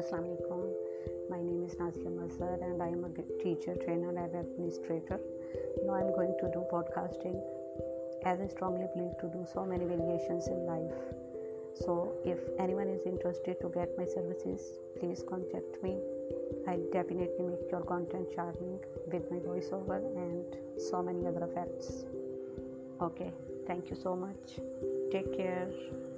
Assalamu alaikum. My name is Nazia Mazhar and I am a teacher, trainer and administrator. Now I am going to do podcasting, as I strongly believe to do so many variations in life. So if anyone is interested to get my services, please contact me. I'll definitely make your content charming with my voiceover and so many other effects. Okay thank you so much take care